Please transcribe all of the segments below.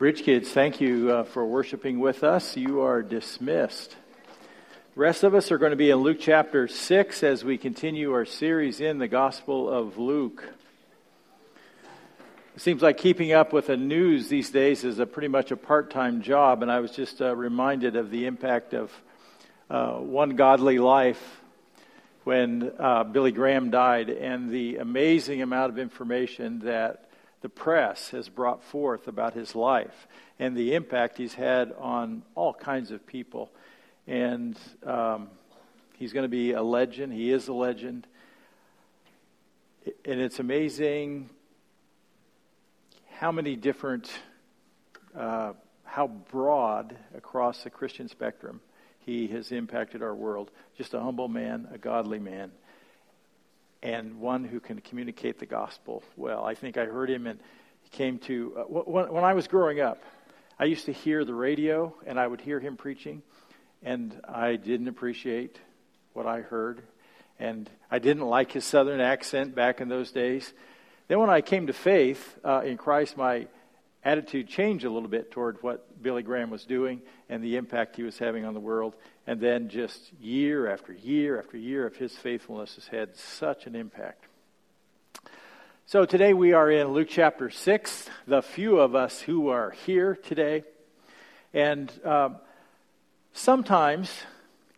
Bridge kids, thank you uh, for worshiping with us. You are dismissed. The rest of us are going to be in Luke chapter 6 as we continue our series in the Gospel of Luke. It seems like keeping up with the news these days is a pretty much a part time job, and I was just uh, reminded of the impact of uh, one godly life when uh, Billy Graham died and the amazing amount of information that the press has brought forth about his life and the impact he's had on all kinds of people. And um, he's going to be a legend. He is a legend. And it's amazing how many different, uh, how broad across the Christian spectrum he has impacted our world. Just a humble man, a godly man and one who can communicate the gospel well. I think I heard him and he came to, uh, when, when I was growing up, I used to hear the radio and I would hear him preaching, and I didn't appreciate what I heard. And I didn't like his southern accent back in those days. Then, when I came to faith uh, in Christ, my attitude changed a little bit toward what Billy Graham was doing and the impact he was having on the world. And then just year after year after year of his faithfulness has had such an impact. So today we are in Luke chapter 6, the few of us who are here today. And um, sometimes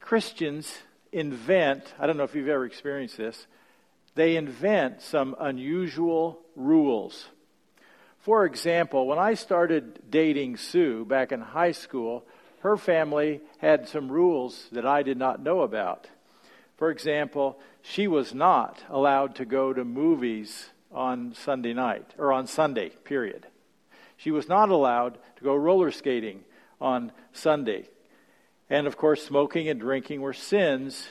Christians invent, I don't know if you've ever experienced this, they invent some unusual rules for example, when I started dating Sue back in high school, her family had some rules that I did not know about. For example, she was not allowed to go to movies on Sunday night, or on Sunday, period. She was not allowed to go roller skating on Sunday. And of course, smoking and drinking were sins,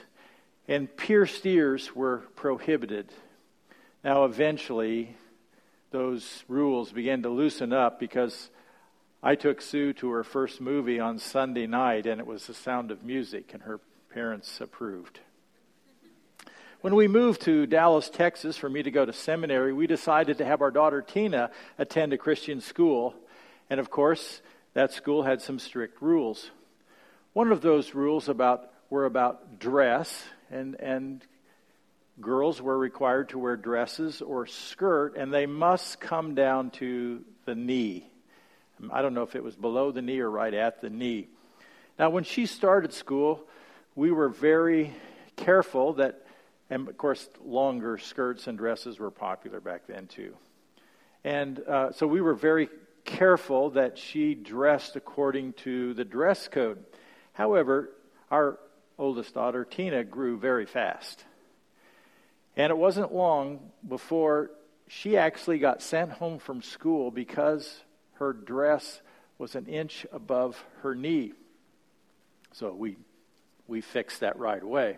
and pierced ears were prohibited. Now, eventually, those rules began to loosen up because I took Sue to her first movie on Sunday night, and it was The Sound of Music, and her parents approved. When we moved to Dallas, Texas, for me to go to seminary, we decided to have our daughter Tina attend a Christian school. And of course, that school had some strict rules. One of those rules about were about dress and, and girls were required to wear dresses or skirt, and they must come down to the knee. I don't know if it was below the knee or right at the knee. Now, when she started school, we were very careful that, and of course, longer skirts and dresses were popular back then too. And uh, so we were very careful that she dressed according to the dress code. However, our oldest daughter, Tina, grew very fast. And it wasn't long before she actually got sent home from school because her dress was an inch above her knee. So we, we fixed that right away.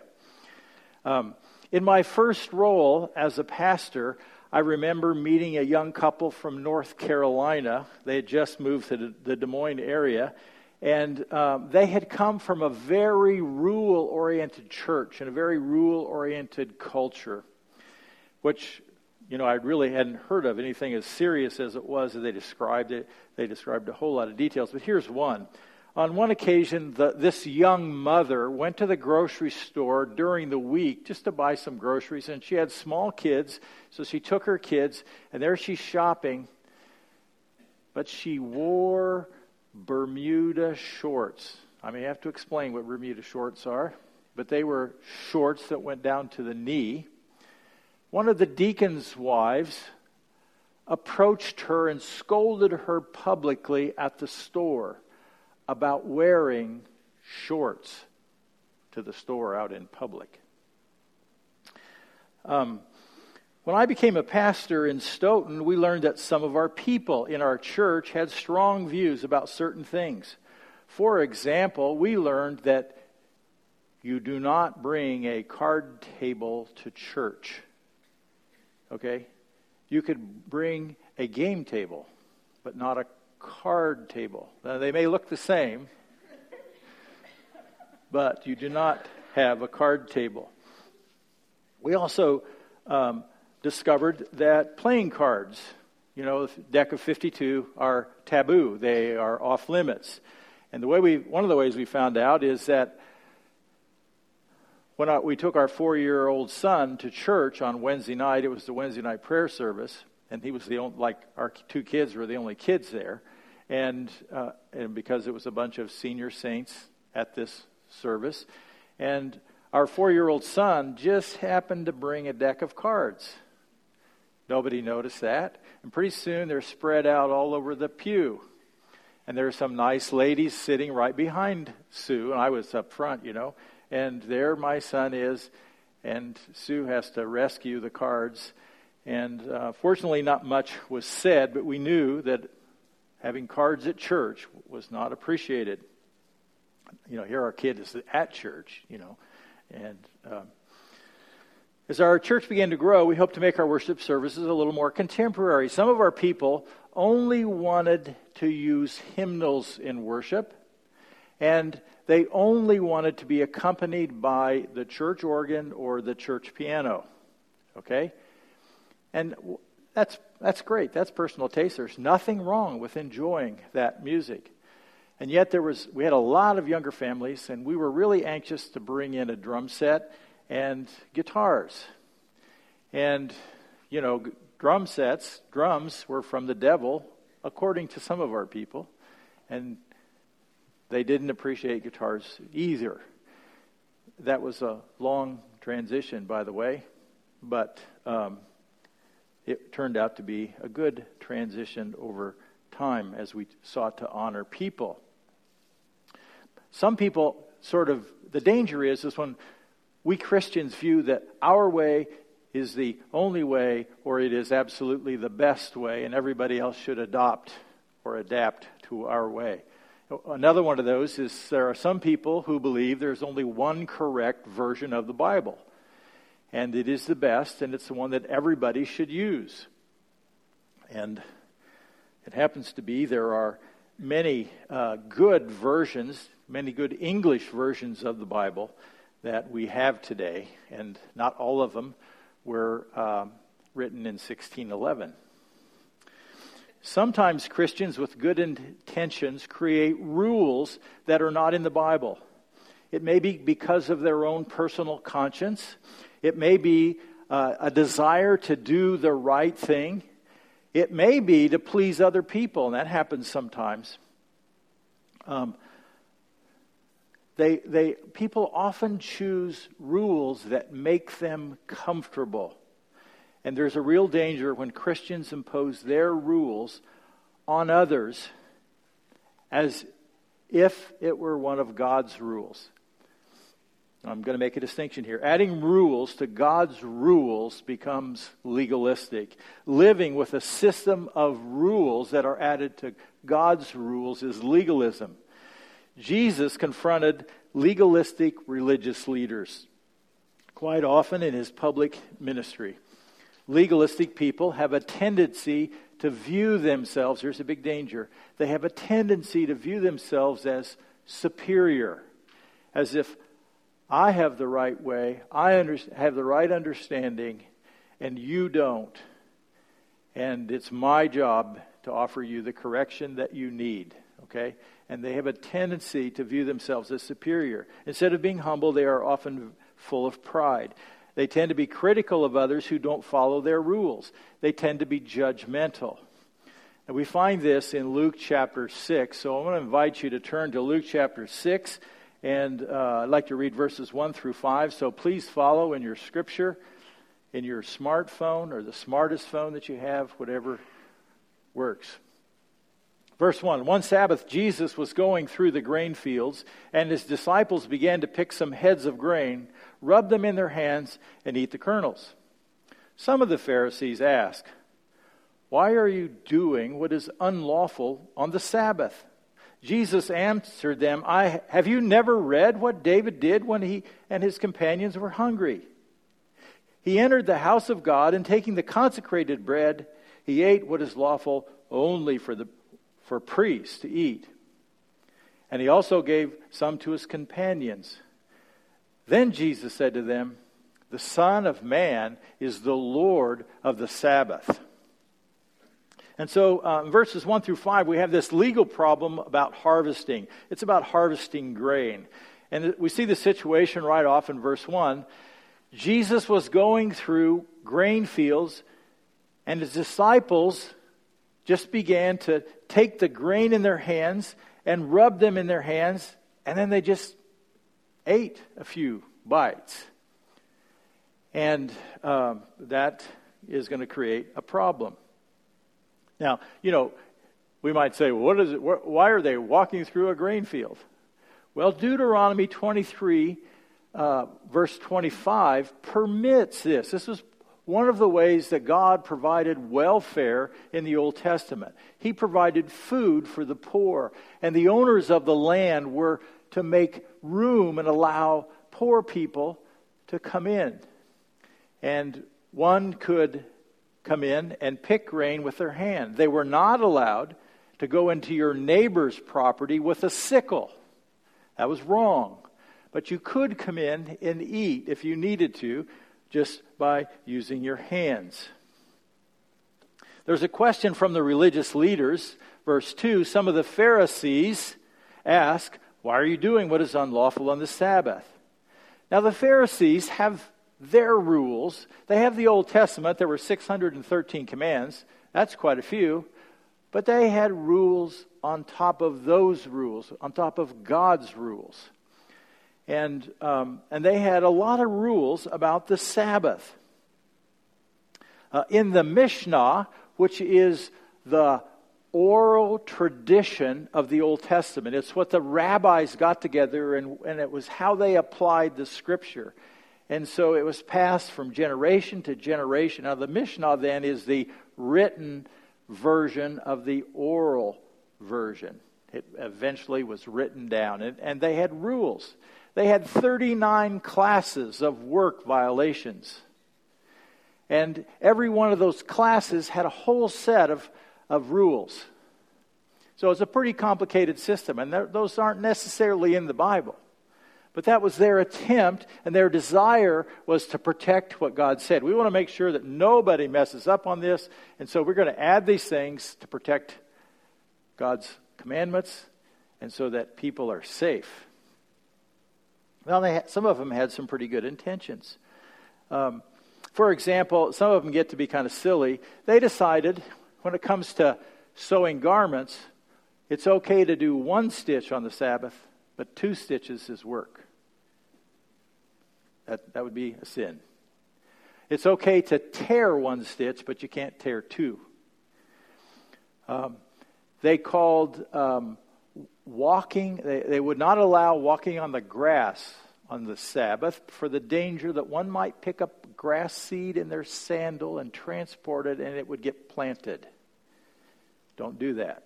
Um, in my first role as a pastor, I remember meeting a young couple from North Carolina. They had just moved to the Des Moines area, and um, they had come from a very rule oriented church and a very rule oriented culture, which, you know, I really hadn't heard of anything as serious as it was as they described it. They described a whole lot of details, but here's one. On one occasion, the, this young mother went to the grocery store during the week just to buy some groceries, and she had small kids, so she took her kids, and there she's shopping, but she wore Bermuda shorts. I may have to explain what Bermuda shorts are, but they were shorts that went down to the knee. One of the deacon's wives approached her and scolded her publicly at the store about wearing shorts to the store out in public. Um, when I became a pastor in Stoughton, we learned that some of our people in our church had strong views about certain things. For example, we learned that you do not bring a card table to church. Okay? You could bring a game table, but not a card table. Now, they may look the same, but you do not have a card table. We also um, discovered that playing cards you know, deck of 52 are taboo. They are off limits. And the way we, one of the ways we found out is that when I, we took our four year old son to church on Wednesday night, it was the Wednesday night prayer service, and he was the only, like, our two kids were the only kids there. And, uh, and because it was a bunch of senior saints at this service. And our four year old son just happened to bring a deck of cards. Nobody noticed that. And pretty soon they're spread out all over the pew. And there are some nice ladies sitting right behind Sue, and I was up front, you know. And there my son is, and Sue has to rescue the cards. And uh, fortunately, not much was said, but we knew that having cards at church was not appreciated. You know, here our kid is at church, you know, and um, as our church began to grow, we hoped to make our worship services a little more contemporary. Some of our people only wanted to use hymnals in worship, and they only wanted to be accompanied by the church organ or the church piano. Okay? And that's, that's great. That's personal taste. There's nothing wrong with enjoying that music. And yet there was we had a lot of younger families and we were really anxious to bring in a drum set and guitars. And, you know, drum sets, drums were from the devil, according to some of our people. And they didn't appreciate guitars either. That was a long transition, by the way, but um, it turned out to be a good transition over time as we sought to honor people. Some people sort of, the danger is, is when we Christians view that our way is the only way or it is absolutely the best way, and everybody else should adopt or adapt to our way. Another one of those is there are some people who believe there's only one correct version of the Bible, and it is the best, and it's the one that everybody should use. And it happens to be there are many uh, good versions, many good English versions of the Bible that we have today, and not all of them were um, written in 1611. Sometimes Christians with good intentions create rules that are not in the Bible. It may be because of their own personal conscience. It may be uh, a desire to do the right thing. It may be to please other people, and that happens sometimes. Um, they, they, people often choose rules that make them comfortable. And there's a real danger when Christians impose their rules on others as if it were one of God's rules. I'm going to make a distinction here. Adding rules to God's rules becomes legalistic. Living with a system of rules that are added to God's rules is legalism. Jesus confronted legalistic religious leaders quite often in his public ministry. Legalistic people have a tendency to view themselves, here's a big danger, they have a tendency to view themselves as superior, as if I have the right way, I under, have the right understanding, and you don't. And it's my job to offer you the correction that you need. Okay? And they have a tendency to view themselves as superior. Instead of being humble, they are often full of pride. They tend to be critical of others who don't follow their rules. They tend to be judgmental. And we find this in Luke chapter 6. So I want to invite you to turn to Luke chapter 6. And uh, I'd like to read verses 1 through 5. So please follow in your scripture, in your smartphone or the smartest phone that you have, whatever works. Verse 1 One Sabbath, Jesus was going through the grain fields, and his disciples began to pick some heads of grain, rub them in their hands, and eat the kernels. Some of the Pharisees asked, Why are you doing what is unlawful on the Sabbath? Jesus answered them, I, Have you never read what David did when he and his companions were hungry? He entered the house of God, and taking the consecrated bread, he ate what is lawful only for the for priests to eat. And he also gave some to his companions. Then Jesus said to them, The Son of Man is the Lord of the Sabbath. And so, uh, verses 1 through 5, we have this legal problem about harvesting. It's about harvesting grain. And we see the situation right off in verse 1. Jesus was going through grain fields, and his disciples just began to take the grain in their hands and rub them in their hands, and then they just ate a few bites. And um, that is going to create a problem. Now, you know, we might say, well, what is it? Why are they walking through a grain field? Well, Deuteronomy 23, uh, verse 25, permits this. This is one of the ways that God provided welfare in the Old Testament. He provided food for the poor, and the owners of the land were to make room and allow poor people to come in. And one could come in and pick grain with their hand. They were not allowed to go into your neighbor's property with a sickle. That was wrong. But you could come in and eat if you needed to just by using your hands. There's a question from the religious leaders. Verse 2 Some of the Pharisees ask, Why are you doing what is unlawful on the Sabbath? Now, the Pharisees have their rules. They have the Old Testament. There were 613 commands. That's quite a few. But they had rules on top of those rules, on top of God's rules. And, um, and they had a lot of rules about the Sabbath. Uh, in the Mishnah, which is the oral tradition of the Old Testament, it's what the rabbis got together and, and it was how they applied the scripture. And so it was passed from generation to generation. Now, the Mishnah then is the written version of the oral version. It eventually was written down. And, and they had rules. They had 39 classes of work violations. And every one of those classes had a whole set of, of rules. So it's a pretty complicated system, and those aren't necessarily in the Bible. But that was their attempt, and their desire was to protect what God said. We want to make sure that nobody messes up on this, and so we're going to add these things to protect God's commandments and so that people are safe. Well, had, some of them had some pretty good intentions. Um, for example, some of them get to be kind of silly. They decided when it comes to sewing garments, it's okay to do one stitch on the Sabbath, but two stitches is work. That, that would be a sin. It's okay to tear one stitch, but you can't tear two. Um, they called um, walking, they, they would not allow walking on the grass on the Sabbath for the danger that one might pick up grass seed in their sandal and transport it and it would get planted. Don't do that.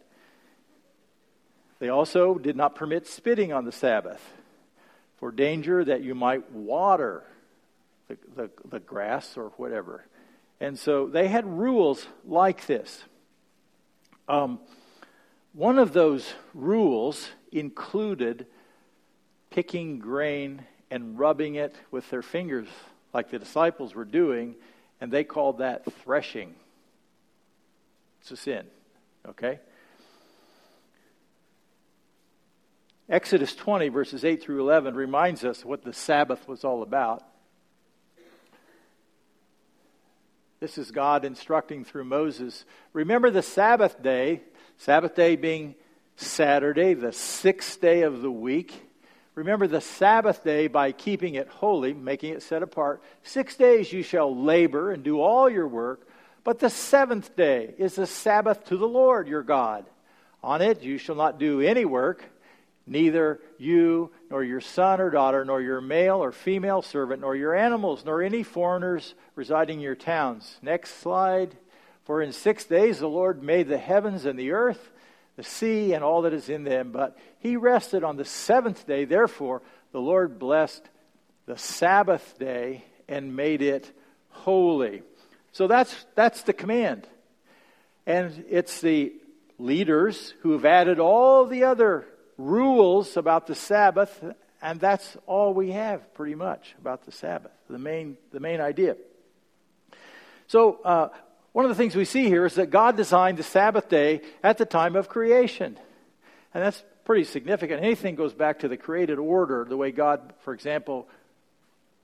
They also did not permit spitting on the Sabbath for danger that you might water the, the, the grass or whatever. And so they had rules like this. Um, one of those rules included picking grain and rubbing it with their fingers, like the disciples were doing, and they called that threshing. It's a sin, okay? Exodus 20, verses 8 through 11, reminds us what the Sabbath was all about. This is God instructing through Moses. Remember the Sabbath day, Sabbath day being Saturday, the sixth day of the week. Remember the Sabbath day by keeping it holy, making it set apart. Six days you shall labor and do all your work, but the seventh day is the Sabbath to the Lord your God. On it you shall not do any work Neither you, nor your son or daughter, nor your male or female servant, nor your animals, nor any foreigners residing in your towns. Next slide. For in six days the Lord made the heavens and the earth, the sea, and all that is in them. But he rested on the seventh day. Therefore, the Lord blessed the Sabbath day and made it holy. So that's, that's the command. And it's the leaders who have added all the other rules about the Sabbath, and that's all we have pretty much about the Sabbath, the main, the main idea. So, uh, one of the things we see here is that God designed the Sabbath day at the time of creation. And that's pretty significant. Anything goes back to the created order, the way God, for example,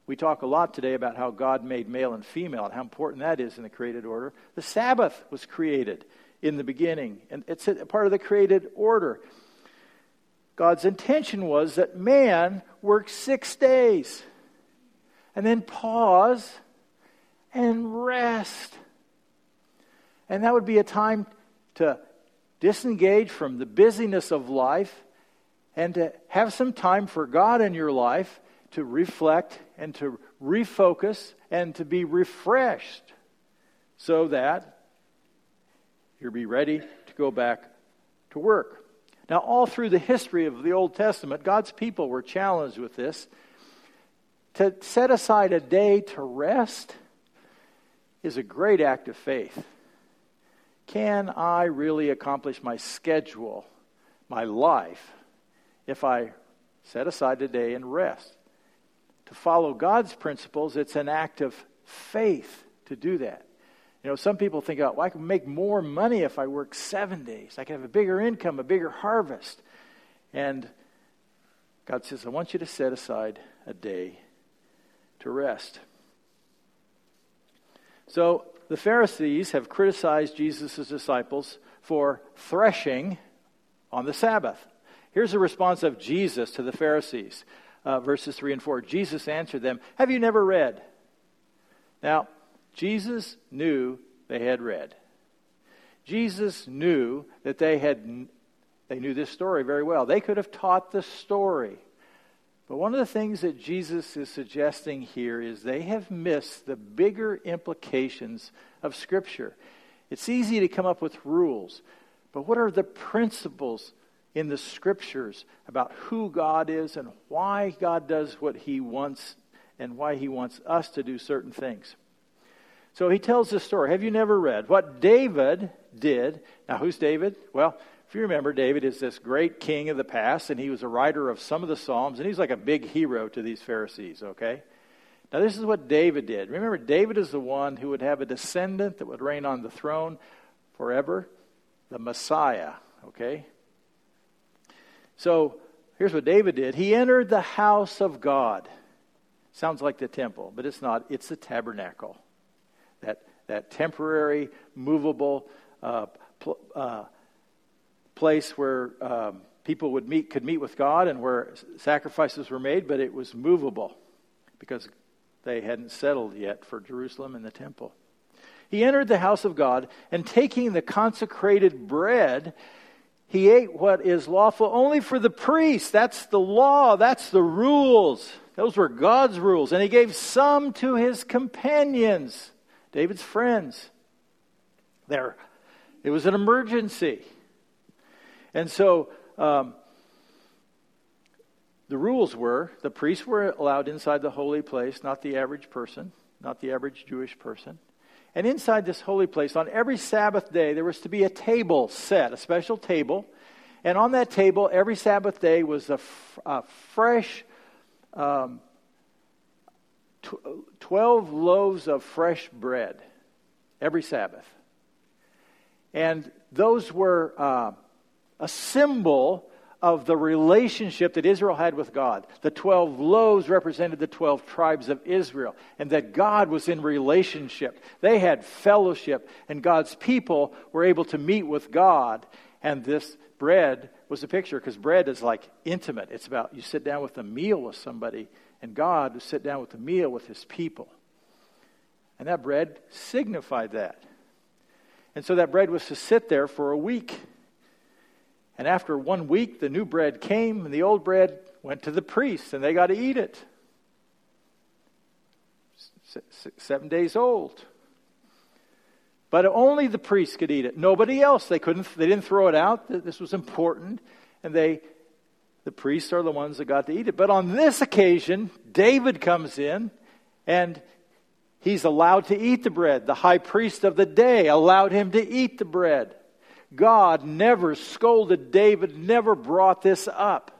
we talk a lot today about how God made male and female and how important that is in the created order. The Sabbath was created in the beginning, and it's a part of the created order. God's intention was that man work six days and then pause and rest. And that would be a time to disengage from the busyness of life and to have some time for God in your life to reflect and to refocus and to be refreshed so that you'll be ready to go back to work. Now, all through the history of the Old Testament, God's people were challenged with this. To set aside a day to rest is a great act of faith. Can I really accomplish my schedule, my life, if I set aside a day and rest? to follow God's principles, it's an act of faith to do that. You know, some people think, oh, well, I can make more money if I work seven days. I can have a bigger income, a bigger harvest. And God says, I want you to set aside a day to rest. So the Pharisees have criticized Jesus' disciples for threshing on the Sabbath. Here's the response of Jesus to the Pharisees uh, verses 3 and 4. Jesus answered them, Have you never read? Now, Jesus knew they had read. Jesus knew that they had they knew this story very well. They could have taught the story. But one of the things that Jesus is suggesting here is they have missed the bigger implications of Scripture. It's easy to come up with rules, but what are the principles in the scriptures about who God is and why God does what he wants and why he wants us to do certain things. So he tells this story. Have you never read what David did? Now, who's David? Well, if you remember, David is this great king of the past, and he was a writer of some of the Psalms, and he's like a big hero to these Pharisees, okay? Now, this is what David did. Remember, David is the one who would have a descendant that would reign on the throne forever, the Messiah, okay? So here's what David did he entered the house of God. Sounds like the temple, but it's not. It's the tabernacle. That, that temporary, movable uh, pl- uh, place where um, people would meet, could meet with God and where sacrifices were made, but it was movable because they hadn't settled yet for Jerusalem and the temple. He entered the house of God and taking the consecrated bread he ate what is lawful only for the priest. That's the law, that's the rules. Those were God's rules. And he gave some to his companions, David's friends. There, it was an emergency. And so um, the rules were the priests were allowed inside the holy place, not the average person, not the average Jewish person. And inside this holy place, on every Sabbath day, there was to be a table set, a special table. And on that table, every Sabbath day was a, f- a fresh, um, tw- 12 loaves of fresh bread every Sabbath. And those were uh, a symbol of the relationship that Israel had with God. The 12 loaves represented the 12 tribes of Israel, and that God was in relationship. They had fellowship, and God's people were able to meet with God. And this bread was a picture, because bread is like intimate. It's about you sit down with a meal with somebody, and God would sit down with a meal with his people. And that bread signified that. And so that bread was to sit there for a week. And after one week, the new bread came, and the old bread went to the priests, and they got to eat it. Seven days old. But only the priests could eat it. Nobody else. They couldn't. They didn't throw it out. This was important, and they, the priests, are the ones that got to eat it. But on this occasion, David comes in, and he's allowed to eat the bread. The high priest of the day allowed him to eat the bread. God never scolded David, never brought this up.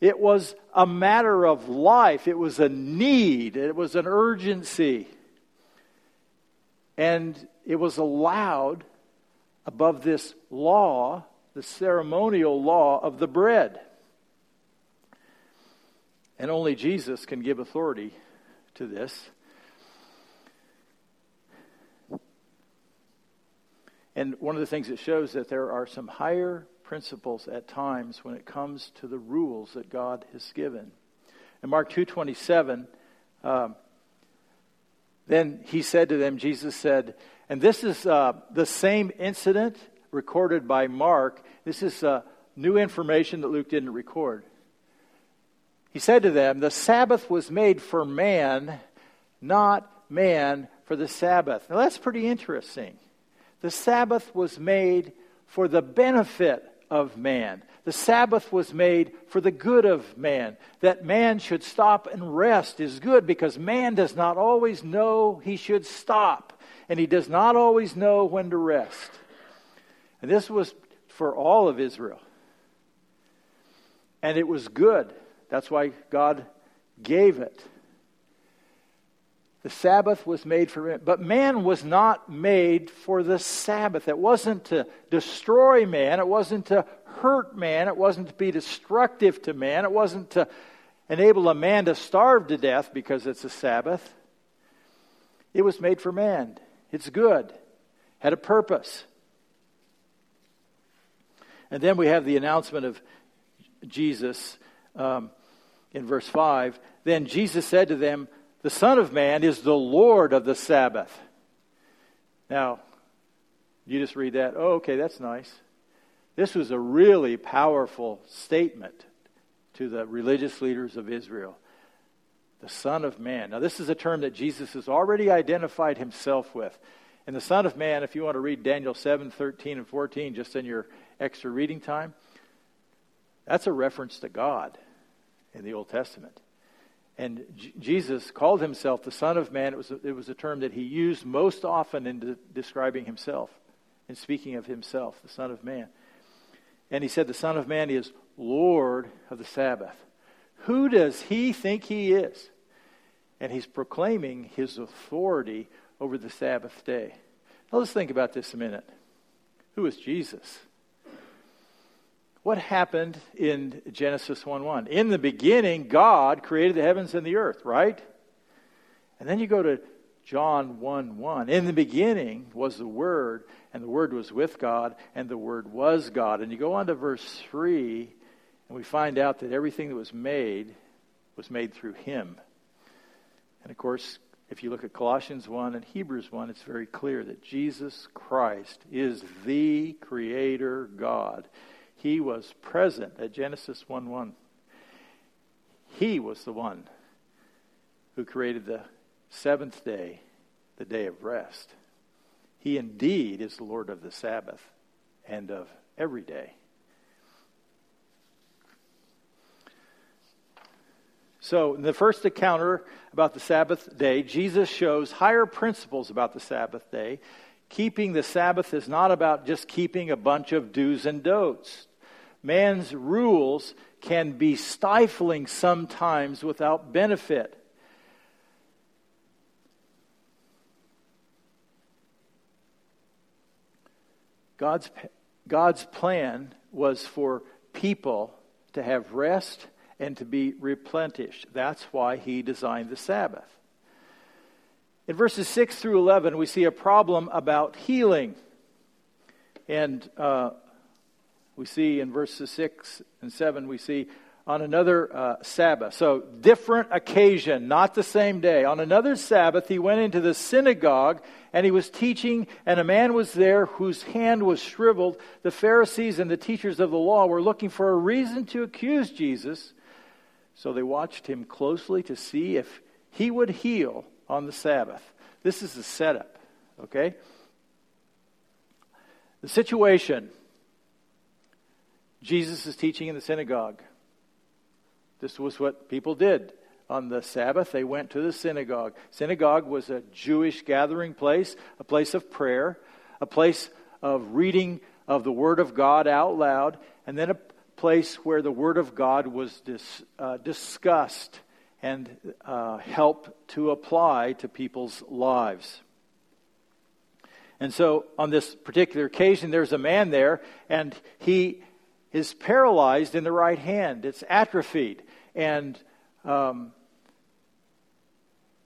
It was a matter of life, it was a need, it was an urgency. And it was allowed above this law, the ceremonial law of the bread. And only Jesus can give authority to this. And one of the things it shows that there are some higher principles at times when it comes to the rules that God has given. In Mark 2.27, um, then he said to them, Jesus said, and this is uh, the same incident recorded by Mark. This is uh, new information that Luke didn't record. He said to them, The Sabbath was made for man, not man for the Sabbath. Now that's pretty interesting. The Sabbath was made for the benefit of man. The Sabbath was made for the good of man. That man should stop and rest is good because man does not always know he should stop, and he does not always know when to rest. And this was for all of Israel. And it was good. That's why God gave it. The Sabbath was made for man. But man was not made for the Sabbath. It wasn't to destroy man. It wasn't to hurt man. It wasn't to be destructive to man. It wasn't to enable a man to starve to death because it's a Sabbath. It was made for man. It's good, had a purpose. And then we have the announcement of Jesus um, in verse 5. Then Jesus said to them, the Son of Man is the Lord of the Sabbath. Now, you just read that. Oh, okay, that's nice. This was a really powerful statement to the religious leaders of Israel. The Son of Man. Now, this is a term that Jesus has already identified himself with. And the Son of Man, if you want to read Daniel 7, 13, and 14, just in your extra reading time, that's a reference to God in the Old Testament. And J- Jesus called himself the Son of Man. It was, a, it was a term that he used most often in de- describing himself, in speaking of himself, the Son of Man. And he said, The Son of Man is Lord of the Sabbath. Who does he think he is? And he's proclaiming his authority over the Sabbath day. Now let's think about this a minute. Who is Jesus? What happened in Genesis 1 1? In the beginning, God created the heavens and the earth, right? And then you go to John 1 1. In the beginning was the Word, and the Word was with God, and the Word was God. And you go on to verse 3, and we find out that everything that was made was made through Him. And of course, if you look at Colossians 1 and Hebrews 1, it's very clear that Jesus Christ is the Creator God. He was present at Genesis 1 1. He was the one who created the seventh day, the day of rest. He indeed is the Lord of the Sabbath and of every day. So, in the first encounter about the Sabbath day, Jesus shows higher principles about the Sabbath day. Keeping the Sabbath is not about just keeping a bunch of do's and don'ts man's rules can be stifling sometimes without benefit. God's, God's plan was for people to have rest and to be replenished. That's why he designed the Sabbath. In verses 6 through 11, we see a problem about healing. And uh, we see in verses 6 and 7, we see on another uh, Sabbath. So, different occasion, not the same day. On another Sabbath, he went into the synagogue and he was teaching, and a man was there whose hand was shriveled. The Pharisees and the teachers of the law were looking for a reason to accuse Jesus. So they watched him closely to see if he would heal on the Sabbath. This is the setup, okay? The situation Jesus is teaching in the synagogue. This was what people did. On the Sabbath, they went to the synagogue. Synagogue was a Jewish gathering place, a place of prayer, a place of reading of the Word of God out loud, and then a place where the Word of God was dis, uh, discussed and uh, helped to apply to people's lives. And so on this particular occasion, there's a man there, and he is paralyzed in the right hand. It's atrophied. And um,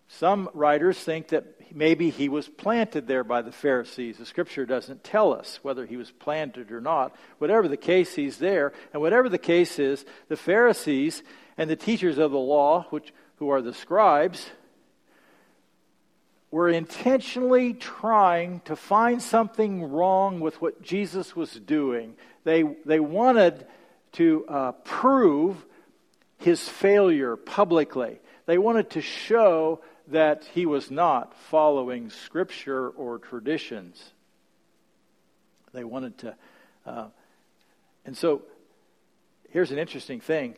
some writers think that maybe he was planted there by the Pharisees. The scripture doesn't tell us whether he was planted or not. Whatever the case, he's there. And whatever the case is, the Pharisees and the teachers of the law, which, who are the scribes, were intentionally trying to find something wrong with what Jesus was doing. They, they wanted to uh, prove his failure publicly. They wanted to show that he was not following scripture or traditions. They wanted to. Uh, and so here's an interesting thing.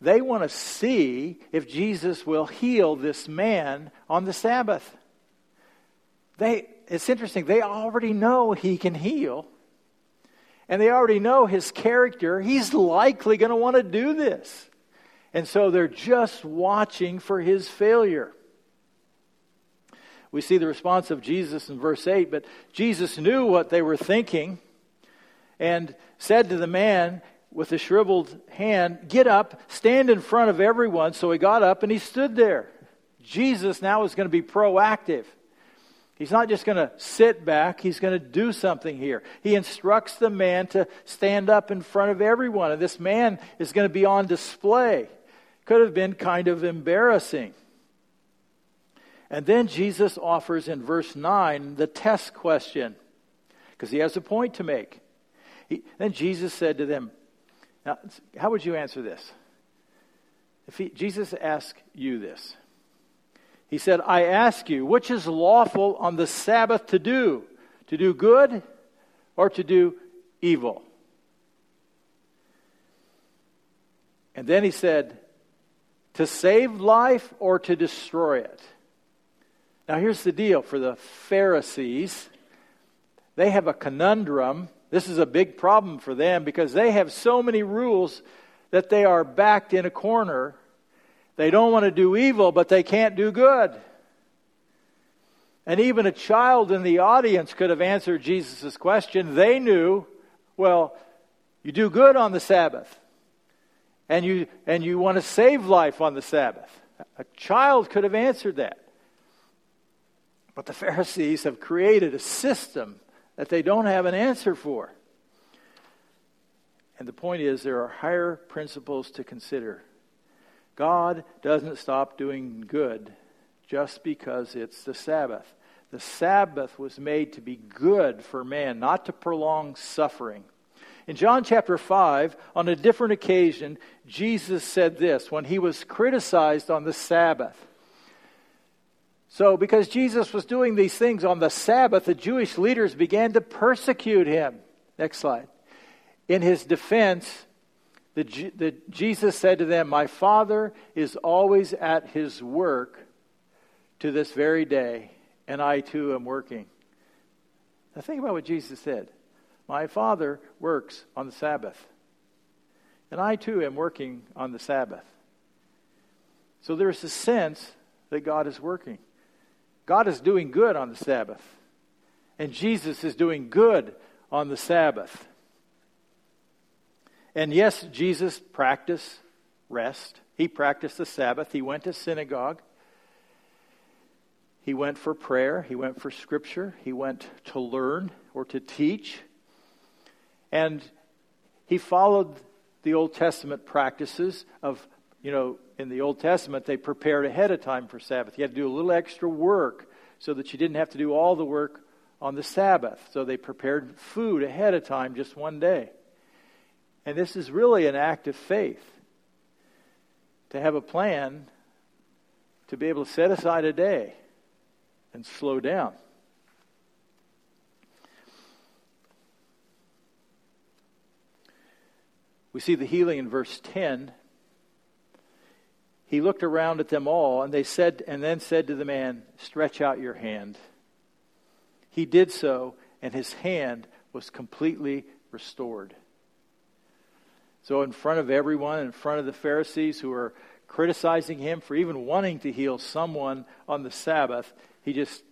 They want to see if Jesus will heal this man on the Sabbath. They, it's interesting, they already know he can heal. And they already know his character. He's likely going to want to do this. And so they're just watching for his failure. We see the response of Jesus in verse 8, but Jesus knew what they were thinking and said to the man with the shriveled hand, Get up, stand in front of everyone. So he got up and he stood there. Jesus now is going to be proactive. He's not just going to sit back, he's going to do something here. He instructs the man to stand up in front of everyone, and this man is going to be on display. Could have been kind of embarrassing. And then Jesus offers in verse 9 the test question, because he has a point to make. He, then Jesus said to them, Now, how would you answer this? If he, Jesus asked you this, he said, I ask you, which is lawful on the Sabbath to do? To do good or to do evil? And then he said, to save life or to destroy it? Now, here's the deal for the Pharisees they have a conundrum. This is a big problem for them because they have so many rules that they are backed in a corner. They don't want to do evil, but they can't do good. And even a child in the audience could have answered Jesus' question. They knew, well, you do good on the Sabbath, and you, and you want to save life on the Sabbath. A child could have answered that. But the Pharisees have created a system that they don't have an answer for. And the point is, there are higher principles to consider. God doesn't stop doing good just because it's the Sabbath. The Sabbath was made to be good for man, not to prolong suffering. In John chapter 5, on a different occasion, Jesus said this when he was criticized on the Sabbath. So, because Jesus was doing these things on the Sabbath, the Jewish leaders began to persecute him. Next slide. In his defense, the, the, Jesus said to them, My Father is always at his work to this very day, and I too am working. Now, think about what Jesus said. My Father works on the Sabbath, and I too am working on the Sabbath. So there's a sense that God is working. God is doing good on the Sabbath. And Jesus is doing good on the Sabbath. And yes, Jesus practiced rest. He practiced the Sabbath. He went to synagogue. He went for prayer. He went for scripture. He went to learn or to teach. And he followed the Old Testament practices of, you know, in the Old Testament, they prepared ahead of time for Sabbath. You had to do a little extra work so that you didn't have to do all the work on the Sabbath. So they prepared food ahead of time just one day. And this is really an act of faith to have a plan to be able to set aside a day and slow down. We see the healing in verse 10 he looked around at them all, and they said, and then said to the man, Stretch out your hand. He did so, and his hand was completely restored. So, in front of everyone, in front of the Pharisees who are criticizing him for even wanting to heal someone on the Sabbath, he just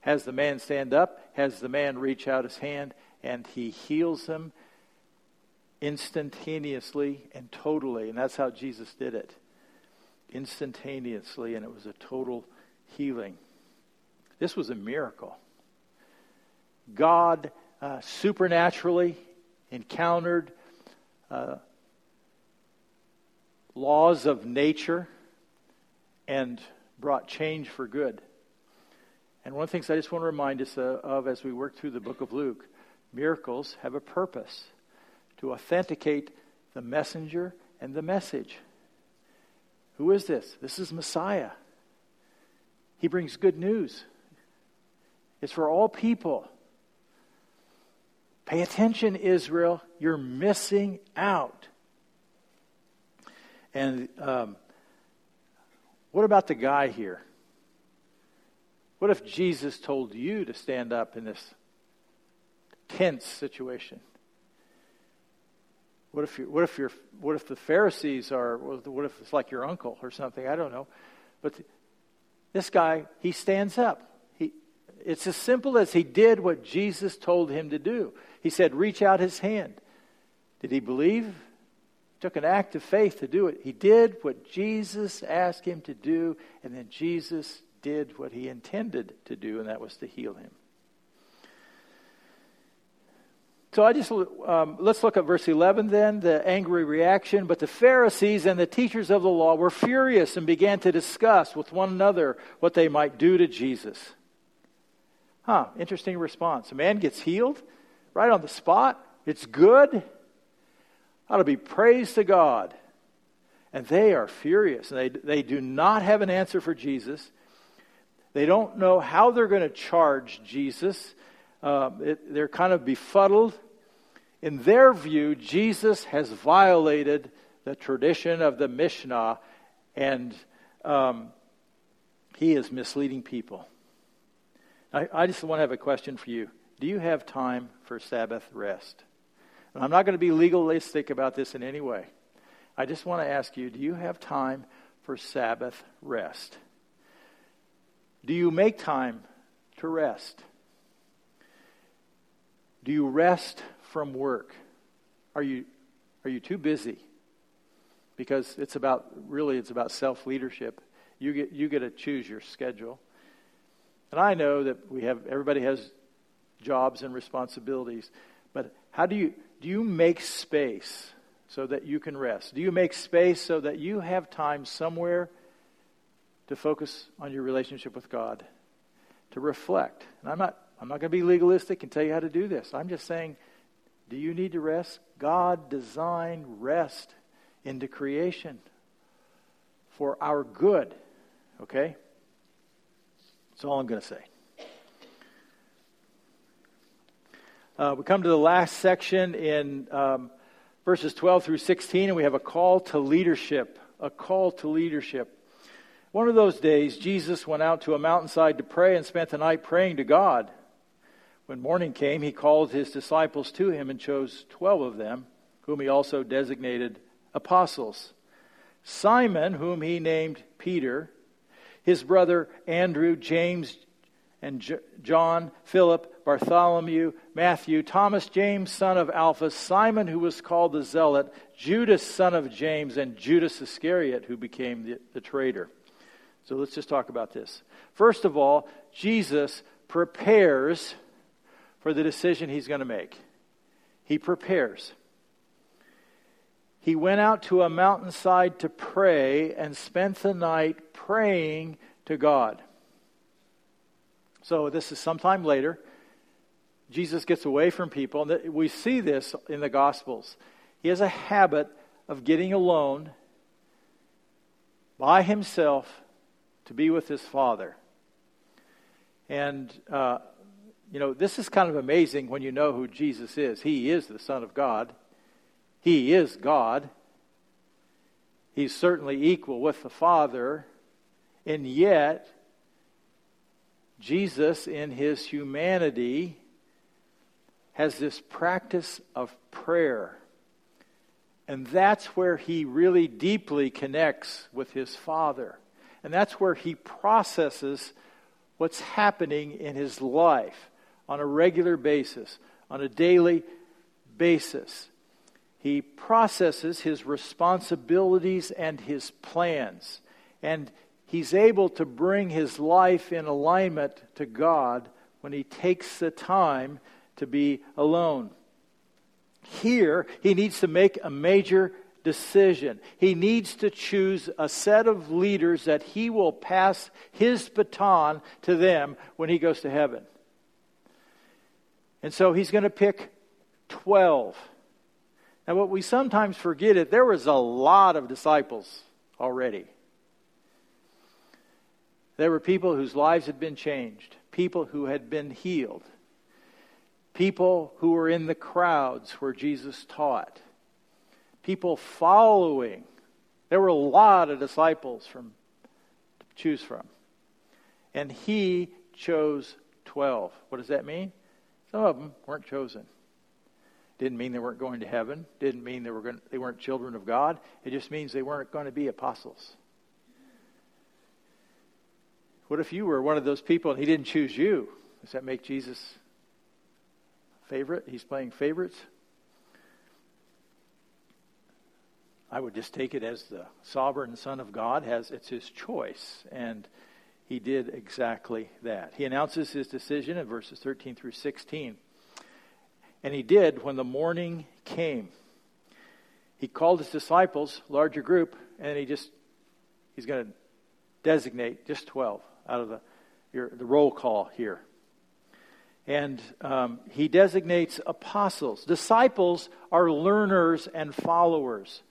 has the man stand up, has the man reach out his hand, and he heals him instantaneously and totally. And that's how Jesus did it instantaneously, and it was a total healing. This was a miracle. God uh, supernaturally encountered uh, laws of nature and brought change for good. And one of the things I just want to remind us of as we work through the book of Luke miracles have a purpose to authenticate the messenger and the message. Who is this? This is Messiah. He brings good news. It's for all people. Pay attention, Israel. You're missing out. And um, what about the guy here? What if Jesus told you to stand up in this tense situation? What if, you, what if, you're, what if the Pharisees are, what if it's like your uncle or something? I don't know. But this guy, he stands up. He, it's as simple as he did what Jesus told him to do. He said, reach out his hand. Did he believe? Took an act of faith to do it. He did what Jesus asked him to do, and then Jesus did what he intended to do, and that was to heal him. So I just um, let's look at verse 11 then, the angry reaction. But the Pharisees and the teachers of the law were furious and began to discuss with one another what they might do to Jesus. Huh, interesting response. A man gets healed right on the spot. It's good. Ought to be praised to God. And they are furious. And they, they do not have an answer for Jesus. They don't know how they're going to charge Jesus. Uh, it, they're kind of befuddled. In their view, Jesus has violated the tradition of the Mishnah, and um, he is misleading people. I, I just want to have a question for you. Do you have time for Sabbath rest? And I'm not going to be legalistic about this in any way. I just want to ask you do you have time for Sabbath rest? Do you make time to rest? Do you rest from work? Are you, are you too busy? Because it's about, really, it's about self leadership. You get, you get to choose your schedule. And I know that we have, everybody has jobs and responsibilities, but how do you, do you make space so that you can rest? Do you make space so that you have time somewhere to focus on your relationship with God, to reflect? And I'm not, I'm not going to be legalistic and tell you how to do this. I'm just saying, do you need to rest? God designed rest into creation for our good. Okay? That's all I'm going to say. Uh, we come to the last section in um, verses 12 through 16, and we have a call to leadership. A call to leadership. One of those days, Jesus went out to a mountainside to pray and spent the night praying to God. When morning came, he called his disciples to him and chose twelve of them, whom he also designated apostles. Simon, whom he named Peter, his brother Andrew, James, and J- John, Philip, Bartholomew, Matthew, Thomas, James, son of Alphaeus, Simon, who was called the Zealot, Judas, son of James, and Judas Iscariot, who became the, the traitor. So let's just talk about this. First of all, Jesus prepares for the decision he's going to make. He prepares. He went out to a mountainside to pray and spent the night praying to God. So this is sometime later. Jesus gets away from people, and we see this in the Gospels. He has a habit of getting alone by himself to be with his Father. And, uh, you know, this is kind of amazing when you know who Jesus is. He is the Son of God, He is God. He's certainly equal with the Father, and yet, Jesus, in his humanity, has this practice of prayer. And that's where he really deeply connects with his Father. And that's where he processes what's happening in his life on a regular basis, on a daily basis. He processes his responsibilities and his plans. And he's able to bring his life in alignment to God when he takes the time to be alone. Here, he needs to make a major decision. He needs to choose a set of leaders that he will pass his baton to them when he goes to heaven. And so he's going to pick 12. Now, what we sometimes forget is there was a lot of disciples already. There were people whose lives had been changed, people who had been healed, people who were in the crowds where Jesus taught, people following. There were a lot of disciples from to choose from. And he chose 12. What does that mean? Some of them weren't chosen. Didn't mean they weren't going to heaven. Didn't mean they, were going, they weren't children of God. It just means they weren't going to be apostles. What if you were one of those people and he didn't choose you? Does that make Jesus favorite? He's playing favorites? I would just take it as the sovereign Son of God has it's his choice. And he did exactly that. He announces his decision in verses 13 through 16. And he did when the morning came. He called his disciples, larger group, and he just, he's going to designate just 12 out of the, your, the roll call here. And um, he designates apostles. Disciples are learners and followers.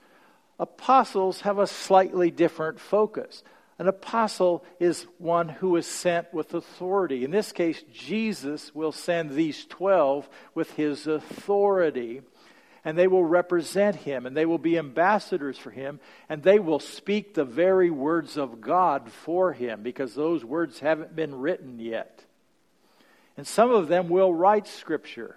Apostles have a slightly different focus. An apostle is one who is sent with authority. In this case, Jesus will send these 12 with his authority, and they will represent him, and they will be ambassadors for him, and they will speak the very words of God for him, because those words haven't been written yet. And some of them will write scripture,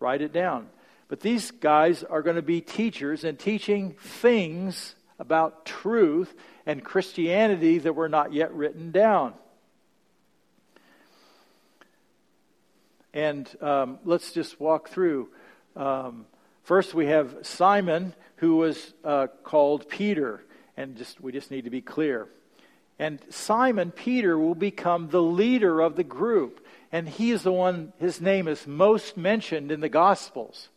write it down. But these guys are going to be teachers and teaching things about truth and Christianity that were not yet written down. And um, let's just walk through. Um, first, we have Simon, who was uh, called Peter, and just we just need to be clear. And Simon Peter will become the leader of the group, and he is the one. His name is most mentioned in the Gospels.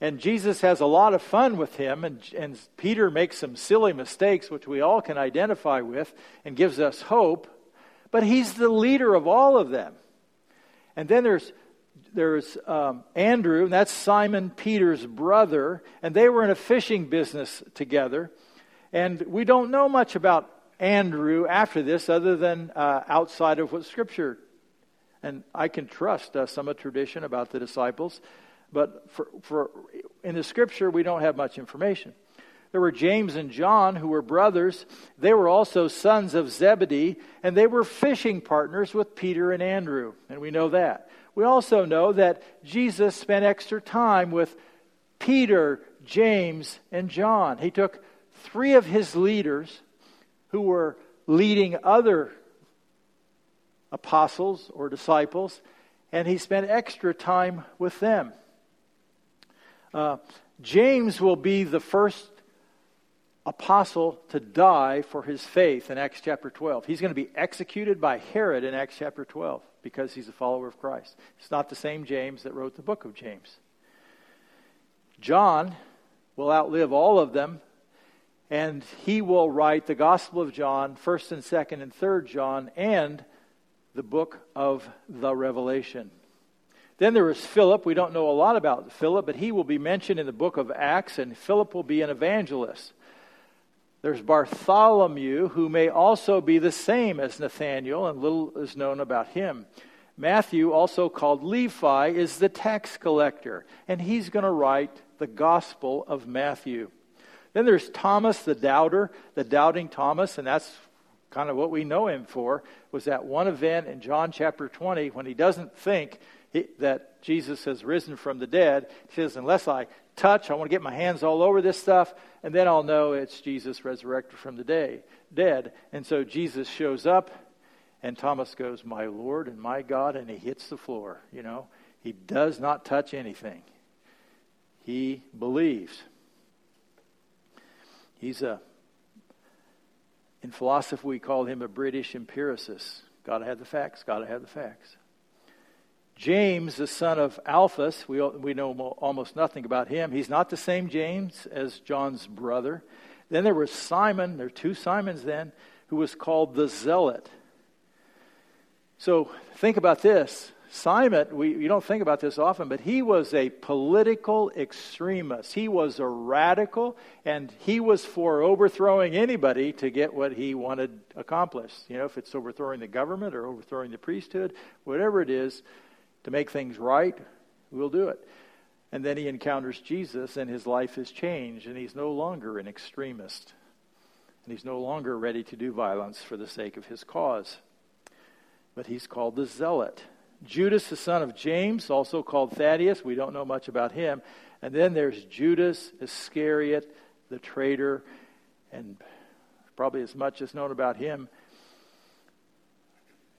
And Jesus has a lot of fun with him, and, and Peter makes some silly mistakes, which we all can identify with, and gives us hope. But he's the leader of all of them. And then there's there's um, Andrew, and that's Simon Peter's brother, and they were in a fishing business together. And we don't know much about Andrew after this, other than uh, outside of what Scripture. And I can trust uh, some of tradition about the disciples. But for, for, in the scripture, we don't have much information. There were James and John, who were brothers. They were also sons of Zebedee, and they were fishing partners with Peter and Andrew. And we know that. We also know that Jesus spent extra time with Peter, James, and John. He took three of his leaders who were leading other apostles or disciples, and he spent extra time with them. Uh, James will be the first apostle to die for his faith in Acts chapter 12. He's going to be executed by Herod in Acts chapter 12 because he's a follower of Christ. It's not the same James that wrote the book of James. John will outlive all of them, and he will write the Gospel of John, 1st and 2nd and 3rd John, and the book of the Revelation. Then there is Philip. We don't know a lot about Philip, but he will be mentioned in the book of Acts, and Philip will be an evangelist. There's Bartholomew, who may also be the same as Nathaniel, and little is known about him. Matthew, also called Levi, is the tax collector, and he's going to write the Gospel of Matthew. Then there's Thomas the doubter, the doubting Thomas, and that's kind of what we know him for, was that one event in John chapter 20 when he doesn't think that Jesus has risen from the dead. He says, unless I touch, I want to get my hands all over this stuff, and then I'll know it's Jesus resurrected from the day, dead. And so Jesus shows up, And Thomas goes, My Lord and my God, and he hits the floor. You know, he does not touch anything. He believes. He's a, in philosophy, we call him a British empiricist. Got to have the facts, got to have the facts. James, the son of Alphaeus, we, we know almost nothing about him. He's not the same James as John's brother. Then there was Simon, there are two Simons then, who was called the Zealot. So think about this. Simon, we, you don't think about this often, but he was a political extremist. He was a radical, and he was for overthrowing anybody to get what he wanted accomplished. You know, if it's overthrowing the government or overthrowing the priesthood, whatever it is, to make things right, we'll do it. And then he encounters Jesus, and his life is changed, and he's no longer an extremist. And he's no longer ready to do violence for the sake of his cause. But he's called the zealot. Judas, the son of James, also called Thaddeus. We don't know much about him. And then there's Judas Iscariot, the traitor, and probably as much is known about him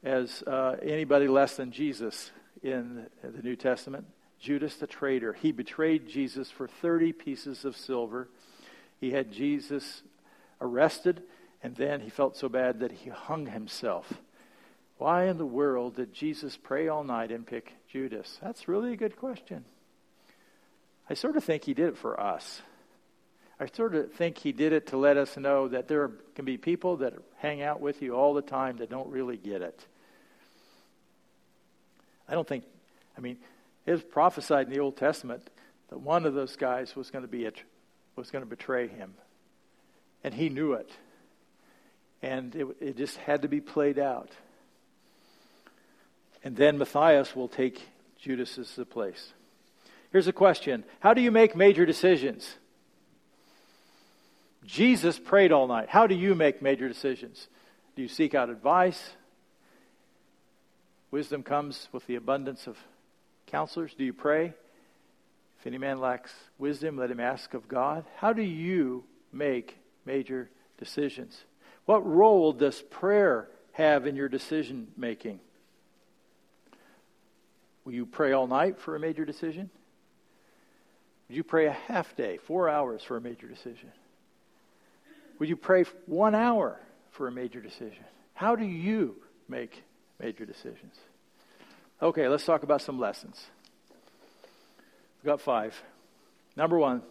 as uh, anybody less than Jesus in the New Testament. Judas the traitor. He betrayed Jesus for 30 pieces of silver. He had Jesus arrested, and then he felt so bad that he hung himself. Why in the world did Jesus pray all night and pick Judas? That's really a good question. I sort of think he did it for us. I sort of think he did it to let us know that there can be people that hang out with you all the time that don't really get it. I don't think, I mean, it was prophesied in the Old Testament that one of those guys was going to be a, was going to betray him, and he knew it, and it, it just had to be played out. And then Matthias will take Judas's place. Here's a question How do you make major decisions? Jesus prayed all night. How do you make major decisions? Do you seek out advice? Wisdom comes with the abundance of counselors. Do you pray? If any man lacks wisdom, let him ask of God. How do you make major decisions? What role does prayer have in your decision making? Will you pray all night for a major decision? Would you pray a half day, four hours for a major decision? Would you pray one hour for a major decision? How do you make major decisions? Okay, let's talk about some lessons. We've got five. Number one,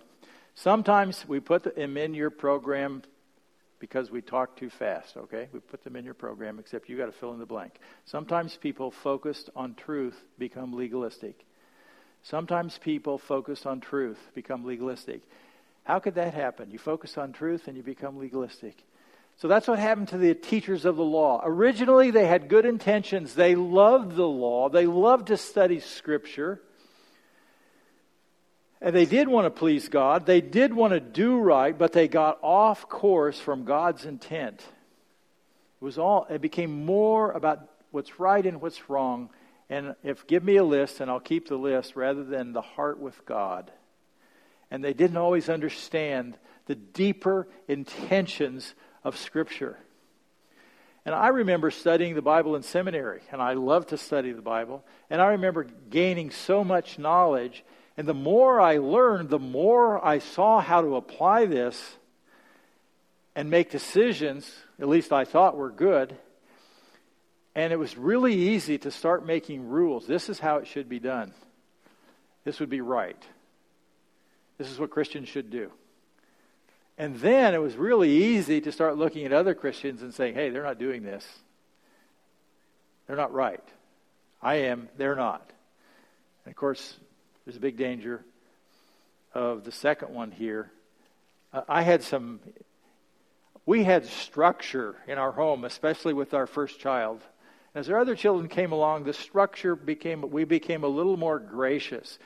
sometimes we put them in your program because we talk too fast, okay? We put them in your program, except you got to fill in the blank. Sometimes people focused on truth become legalistic. Sometimes people focused on truth become legalistic. How could that happen? You focus on truth and you become legalistic. So that's what happened to the teachers of the law. Originally, they had good intentions. They loved the law, they loved to study Scripture. And they did want to please God. They did want to do right, but they got off course from God's intent. It was all it became more about what's right and what's wrong. And if give me a list and I'll keep the list rather than the heart with God. And they didn't always understand the deeper intentions of Scripture. And I remember studying the Bible in seminary, and I love to study the Bible. And I remember gaining so much knowledge and the more I learned, the more I saw how to apply this and make decisions, at least I thought were good. And it was really easy to start making rules. This is how it should be done. This would be right. This is what Christians should do. And then it was really easy to start looking at other Christians and saying, hey, they're not doing this. They're not right. I am, they're not. And of course, there's a big danger of the second one here. Uh, I had some, we had structure in our home, especially with our first child. As our other children came along, the structure became, we became a little more gracious.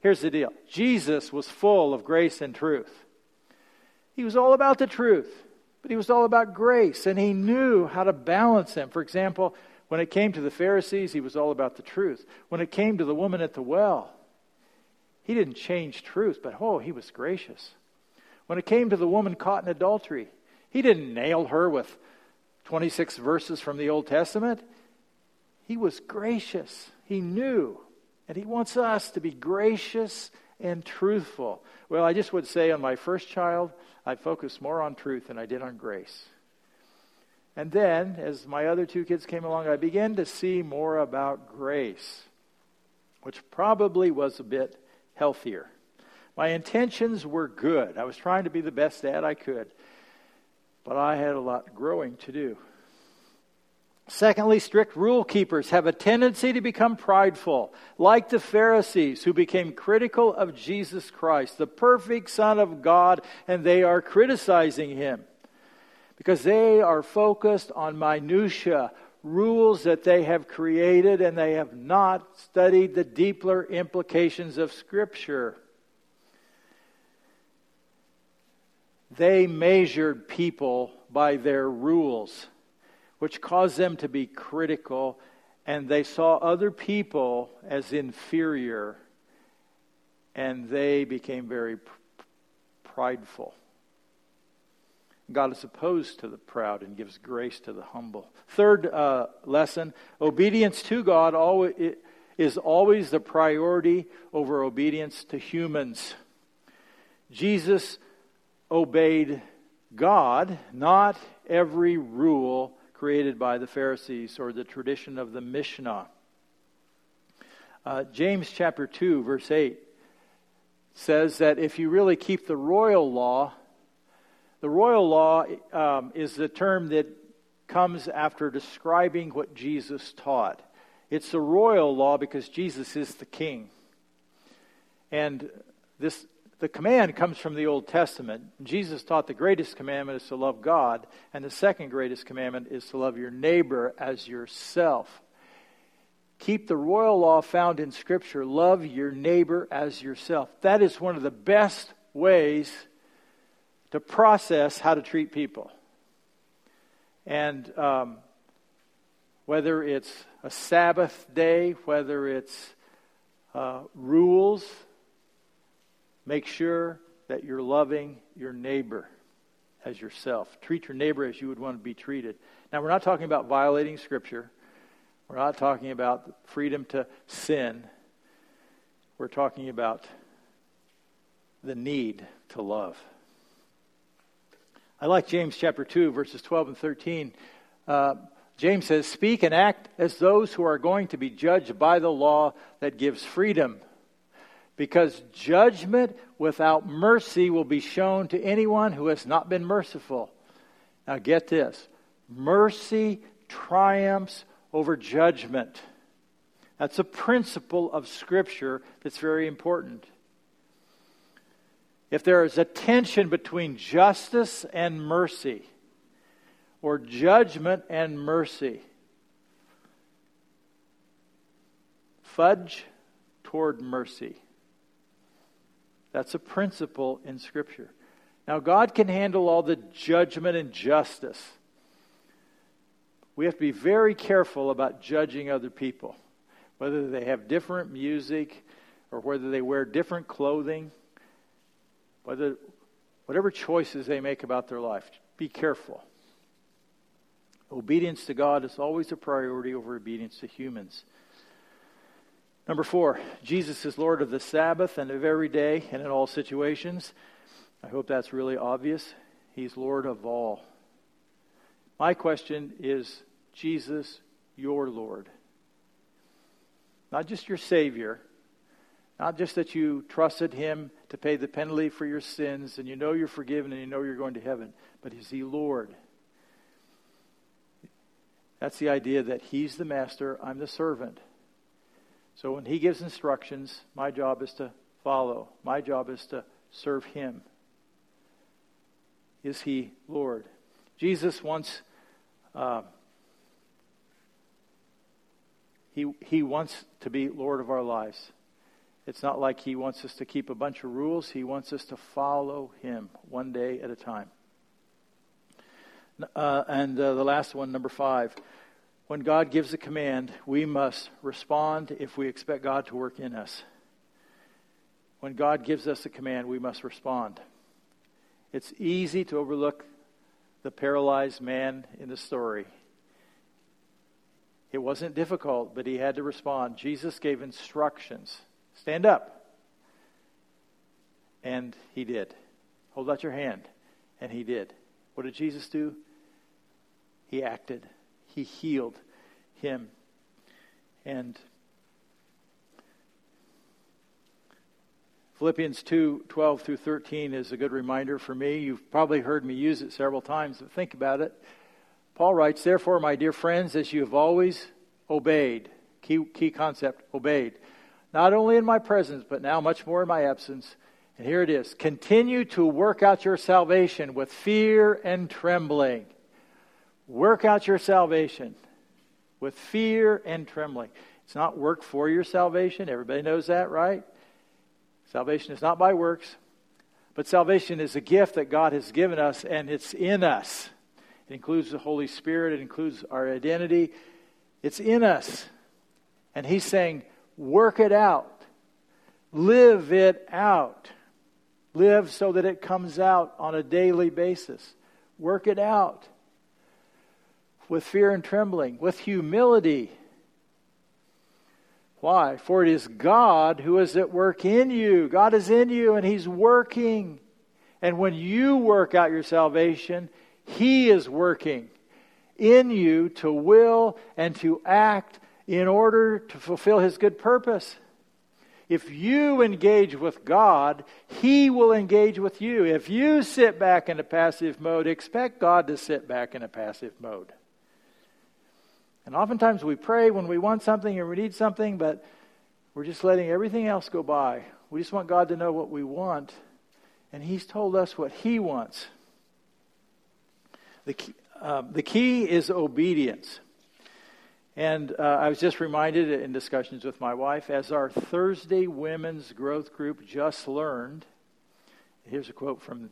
Here's the deal Jesus was full of grace and truth. He was all about the truth, but he was all about grace, and he knew how to balance them. For example, when it came to the Pharisees, he was all about the truth. When it came to the woman at the well, he didn't change truth, but oh, he was gracious. When it came to the woman caught in adultery, he didn't nail her with 26 verses from the Old Testament, he was gracious. He knew. And he wants us to be gracious and truthful. Well, I just would say on my first child, I focused more on truth than I did on grace. And then, as my other two kids came along, I began to see more about grace, which probably was a bit healthier. My intentions were good. I was trying to be the best dad I could, but I had a lot growing to do. Secondly, strict rule keepers have a tendency to become prideful, like the Pharisees who became critical of Jesus Christ, the perfect Son of God, and they are criticizing him because they are focused on minutiae, rules that they have created, and they have not studied the deeper implications of Scripture. They measured people by their rules which caused them to be critical, and they saw other people as inferior, and they became very prideful. God is opposed to the proud and gives grace to the humble. Third uh, lesson obedience to God always, is always the priority over obedience to humans. Jesus obeyed God, not every rule created by the Pharisees or the tradition of the Mishnah. Uh, James chapter 2, verse 8 says that if you really keep the royal law, the royal law um, is the term that comes after describing what Jesus taught. It's the royal law because Jesus is the king. And this the command comes from the Old Testament. Jesus taught the greatest commandment is to love God, and the second greatest commandment is to love your neighbor as yourself. Keep the royal law found in Scripture love your neighbor as yourself. That is one of the best ways to process how to treat people. And um, whether it's a Sabbath day, whether it's uh, rules, Make sure that you're loving your neighbor as yourself. Treat your neighbor as you would want to be treated. Now, we're not talking about violating Scripture. We're not talking about freedom to sin. We're talking about the need to love. I like James chapter 2, verses 12 and 13. Uh, James says, Speak and act as those who are going to be judged by the law that gives freedom because judgment without mercy will be shown to anyone who has not been merciful. Now, get this mercy triumphs over judgment. That's a principle of Scripture that's very important. If there is a tension between justice and mercy, or judgment and mercy, fudge toward mercy. That's a principle in Scripture. Now, God can handle all the judgment and justice. We have to be very careful about judging other people, whether they have different music or whether they wear different clothing, whether whatever choices they make about their life. Be careful. Obedience to God is always a priority over obedience to humans. Number four, Jesus is Lord of the Sabbath and of every day and in all situations. I hope that's really obvious. He's Lord of all. My question is Jesus, your Lord? Not just your Savior, not just that you trusted Him to pay the penalty for your sins and you know you're forgiven and you know you're going to heaven, but is He Lord? That's the idea that He's the master, I'm the servant. So when he gives instructions, my job is to follow. My job is to serve him. Is he Lord? Jesus wants. Uh, he, he wants to be Lord of our lives. It's not like he wants us to keep a bunch of rules. He wants us to follow him one day at a time. Uh, and uh, the last one, number five. When God gives a command, we must respond if we expect God to work in us. When God gives us a command, we must respond. It's easy to overlook the paralyzed man in the story. It wasn't difficult, but he had to respond. Jesus gave instructions stand up. And he did. Hold out your hand. And he did. What did Jesus do? He acted, he healed him. And Philippians 2 12 through 13 is a good reminder for me. You've probably heard me use it several times, but think about it. Paul writes, Therefore, my dear friends, as you have always obeyed, key, key concept, obeyed, not only in my presence, but now much more in my absence. And here it is continue to work out your salvation with fear and trembling. Work out your salvation with fear and trembling. It's not work for your salvation. Everybody knows that, right? Salvation is not by works, but salvation is a gift that God has given us, and it's in us. It includes the Holy Spirit, it includes our identity. It's in us. And He's saying, work it out, live it out. Live so that it comes out on a daily basis. Work it out with fear and trembling, with humility. Why? For it is God who is at work in you. God is in you and He's working. And when you work out your salvation, He is working in you to will and to act in order to fulfill His good purpose. If you engage with God, He will engage with you. If you sit back in a passive mode, expect God to sit back in a passive mode. And oftentimes we pray when we want something or we need something, but we're just letting everything else go by. We just want God to know what we want, and He's told us what He wants. The key, uh, the key is obedience. And uh, I was just reminded in discussions with my wife, as our Thursday Women's Growth Group just learned, here's a quote from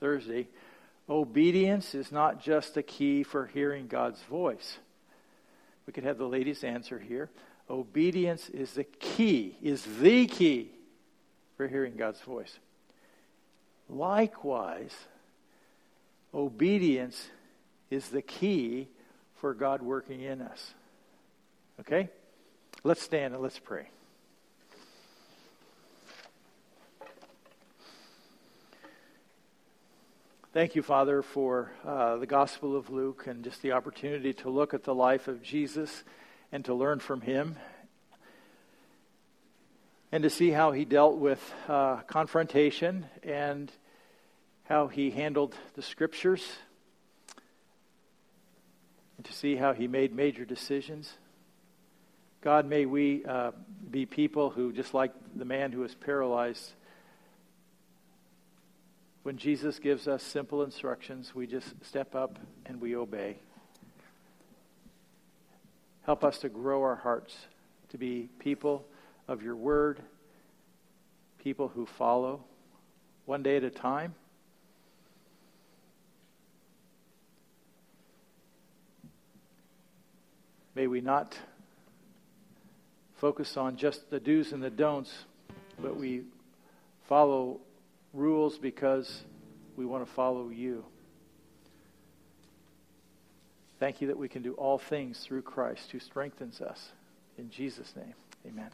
Thursday obedience is not just a key for hearing God's voice. We could have the ladies answer here. Obedience is the key, is the key for hearing God's voice. Likewise, obedience is the key for God working in us. Okay? Let's stand and let's pray. Thank you, Father, for uh, the Gospel of Luke and just the opportunity to look at the life of Jesus and to learn from him and to see how he dealt with uh, confrontation and how he handled the scriptures and to see how he made major decisions. God, may we uh, be people who, just like the man who was paralyzed, when Jesus gives us simple instructions, we just step up and we obey. Help us to grow our hearts to be people of your word, people who follow one day at a time. May we not focus on just the do's and the don'ts, but we follow rules because we want to follow you. Thank you that we can do all things through Christ who strengthens us. In Jesus' name, amen.